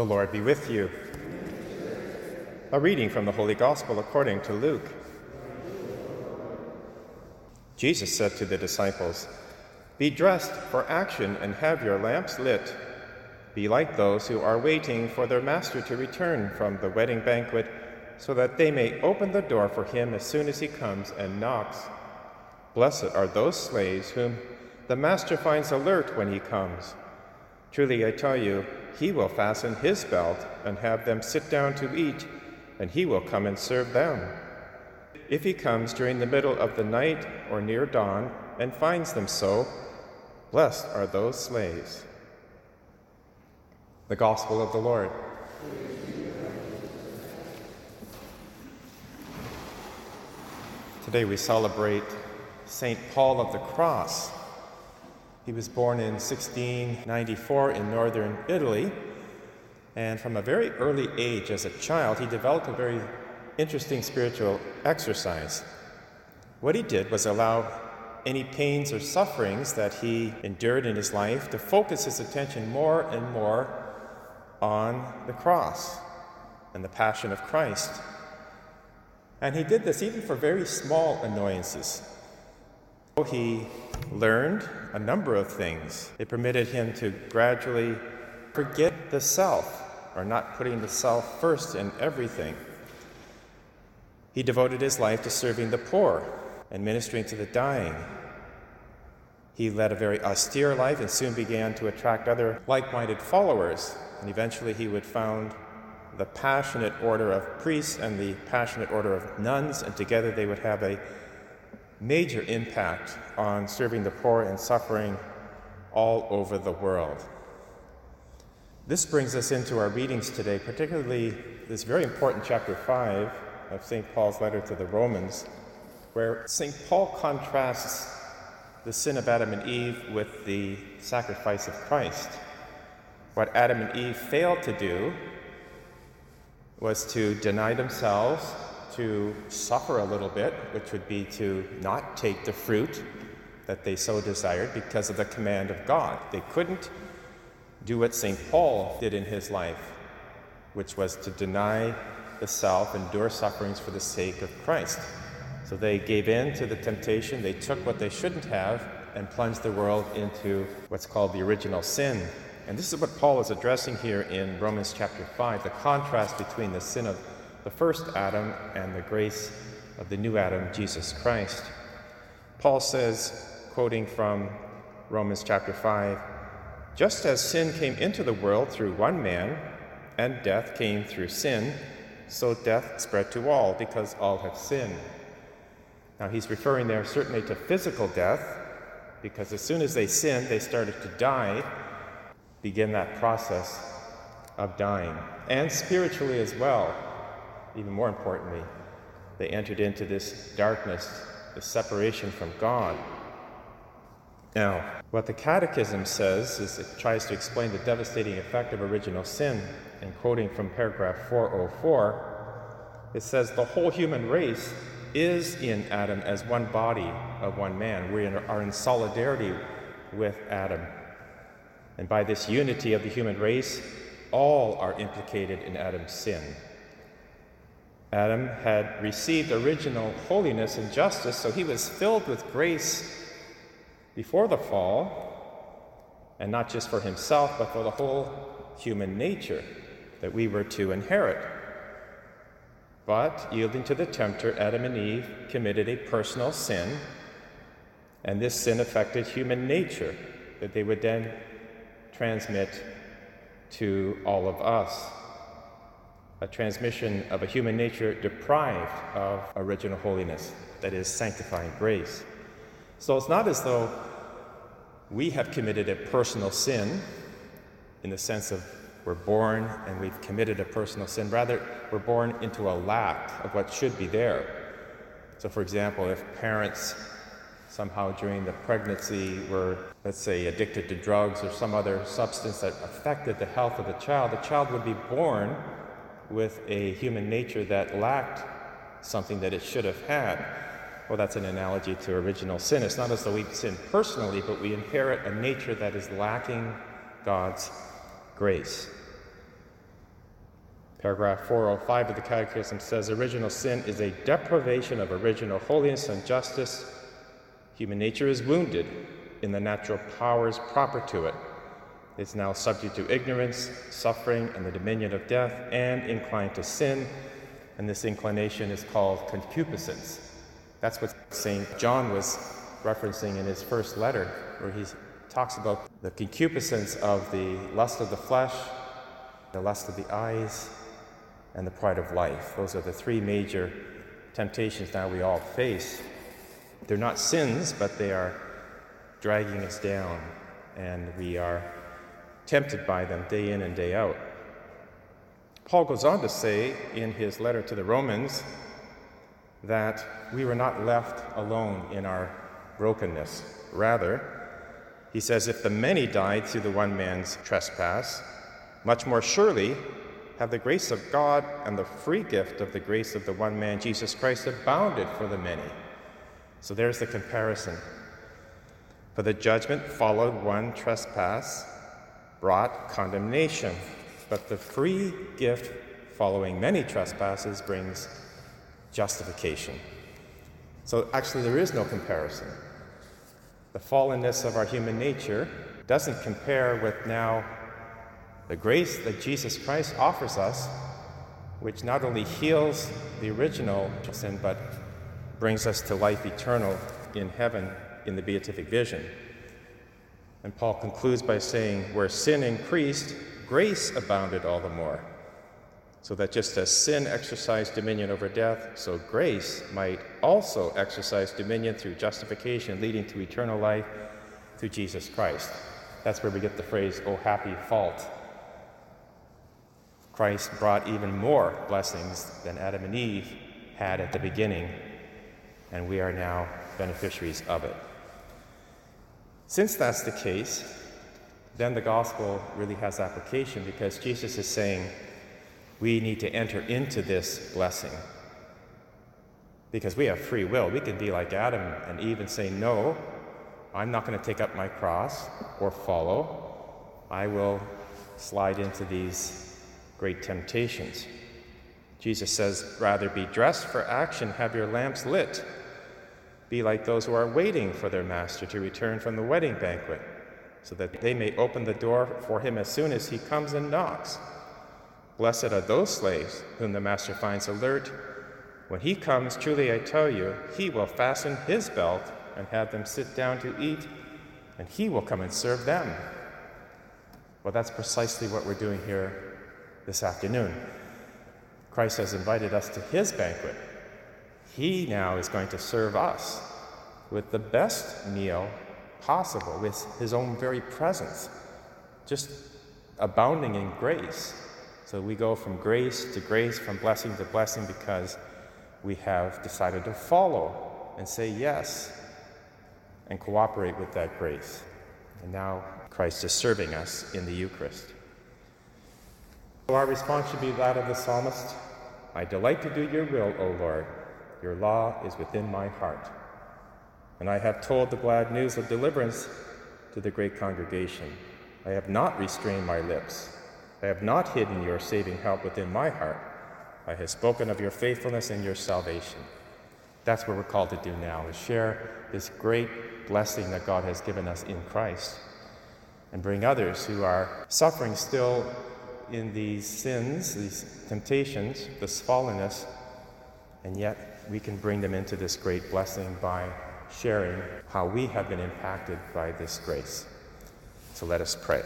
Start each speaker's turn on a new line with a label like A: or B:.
A: The Lord be with you. A reading from the Holy Gospel according to Luke. Jesus said to the disciples, Be dressed for action and have your lamps lit. Be like those who are waiting for their master to return from the wedding banquet, so that they may open the door for him as soon as he comes and knocks. Blessed are those slaves whom the master finds alert when he comes. Truly, I tell you, he will fasten his belt and have them sit down to eat, and he will come and serve them. If he comes during the middle of the night or near dawn and finds them so, blessed are those slaves. The Gospel of the Lord. Today we celebrate St. Paul of the Cross. He was born in 1694 in northern Italy, and from a very early age as a child, he developed a very interesting spiritual exercise. What he did was allow any pains or sufferings that he endured in his life to focus his attention more and more on the cross and the passion of Christ. And he did this even for very small annoyances. He learned a number of things. It permitted him to gradually forget the self, or not putting the self first in everything. He devoted his life to serving the poor and ministering to the dying. He led a very austere life and soon began to attract other like minded followers. And eventually he would found the Passionist order of priests and the Passionist order of nuns, and together they would have a major impact on serving the poor and suffering all over the world. This brings us into our readings today, particularly this very important chapter 5 of St. Paul's letter to the Romans, where St. Paul contrasts the sin of Adam and Eve with the sacrifice of Christ. What Adam and Eve failed to do was to deny themselves, to suffer a little bit, which would be to not take the fruit that they so desired because of the command of God. They couldn't do what St. Paul did in his life, which was to deny the self, endure sufferings for the sake of Christ. So they gave in to the temptation, they took what they shouldn't have, and plunged the world into what's called the original sin, and this is what Paul is addressing here in Romans chapter 5 the contrast between the sin of the first Adam and the grace of the new Adam, Jesus Christ. Paul says, quoting from Romans chapter 5, just as sin came into the world through one man, and death came through sin, so death spread to all because all have sinned. Now he's referring there certainly to physical death, because as soon as they sinned, they started to die begin that process of dying. And spiritually as well, even more importantly, they entered into this darkness, this separation from God. Now, what the Catechism says is it tries to explain the devastating effect of original sin. And quoting from paragraph 404, it says, The whole human race is in Adam as one body of one man. We are in solidarity with Adam. And by this unity of the human race, all are implicated in Adam's sin. Adam had received original holiness and justice, so he was filled with grace before the fall, and not just for himself, but for the whole human nature that we were to inherit. But, yielding to the tempter, Adam and Eve committed a personal sin, and this sin affected human nature, that they would then transmit to all of us. A transmission of a human nature deprived of original holiness, that is, sanctifying grace. So it's not as though we have committed a personal sin in the sense of we're born and we've committed a personal sin. Rather, we're born into a lack of what should be there. So, for example, if parents somehow during the pregnancy were, let's say, addicted to drugs or some other substance that affected the health of the child, the child would be born with a human nature that lacked something that it should have had. Well, that's an analogy to original sin. It's not as though we sin personally, but we inherit a nature that is lacking God's grace. Paragraph 405 of the Catechism says original sin is a deprivation of original holiness and justice. Human nature is wounded in the natural powers proper to it. It's now subject to ignorance, suffering, and the dominion of death, and inclined to sin. And this inclination is called concupiscence. That's what St. John was referencing in his first letter, where he talks about the concupiscence of the lust of the flesh, the lust of the eyes, and the pride of life. Those are the three major temptations now we all face. They're not sins, but they are dragging us down, and we are tempted by them day in and day out. Paul goes on to say in his letter to the Romans that we were not left alone in our brokenness. Rather, he says, if the many died through the one man's trespass, much more surely have the grace of God and the free gift of the grace of the one man, Jesus Christ, abounded for the many. So there's the comparison. For the judgment followed one trespass, brought condemnation, but the free gift following many trespasses brings justification. So actually, there is no comparison. The fallenness of our human nature doesn't compare with now the grace that Jesus Christ offers us, which not only heals the original sin, but brings us to life eternal in heaven in the beatific vision. And Paul concludes by saying, Where sin increased, grace abounded all the more. So that just as sin exercised dominion over death, so grace might also exercise dominion through justification, leading to eternal life through Jesus Christ. That's where we get the phrase, oh happy fault, Christ brought even more blessings than Adam and Eve had at the beginning, and we are now beneficiaries of it. Since that's the case, then the gospel really has application because Jesus is saying we need to enter into this blessing. Because we have free will. We can be like Adam and Eve and say, No, I'm not going to take up my cross or follow. I will slide into these great temptations. Jesus says, Rather be dressed for action, have your lamps lit. Be like those who are waiting for their master to return from the wedding banquet, so that they may open the door for him as soon as he comes and knocks. Blessed are those slaves whom the master finds alert. When he comes, truly I tell you, he will fasten his belt and have them sit down to eat, and he will come and serve them. Well, that's precisely what we're doing here this afternoon. Christ has invited us to his banquet. He now is going to serve us with the best meal possible, with his own very presence, just abounding in grace. So we go from grace to grace, from blessing to blessing, because we have decided to follow and say yes and cooperate with that grace. And now Christ is serving us in the Eucharist. So Our response should be that of the psalmist I delight to do your will, O Lord. Your law is within my heart. And I have told the glad news of deliverance to the great congregation. I have not restrained my lips. I have not hidden your saving help within my heart. I have spoken of your faithfulness and your salvation. That's what we're called to do now, is share this great blessing that God has given us in Christ and bring others who are suffering still in these sins, these temptations, this fallenness, and yet we can bring them into this great blessing by sharing how we have been impacted by this grace. So let us pray.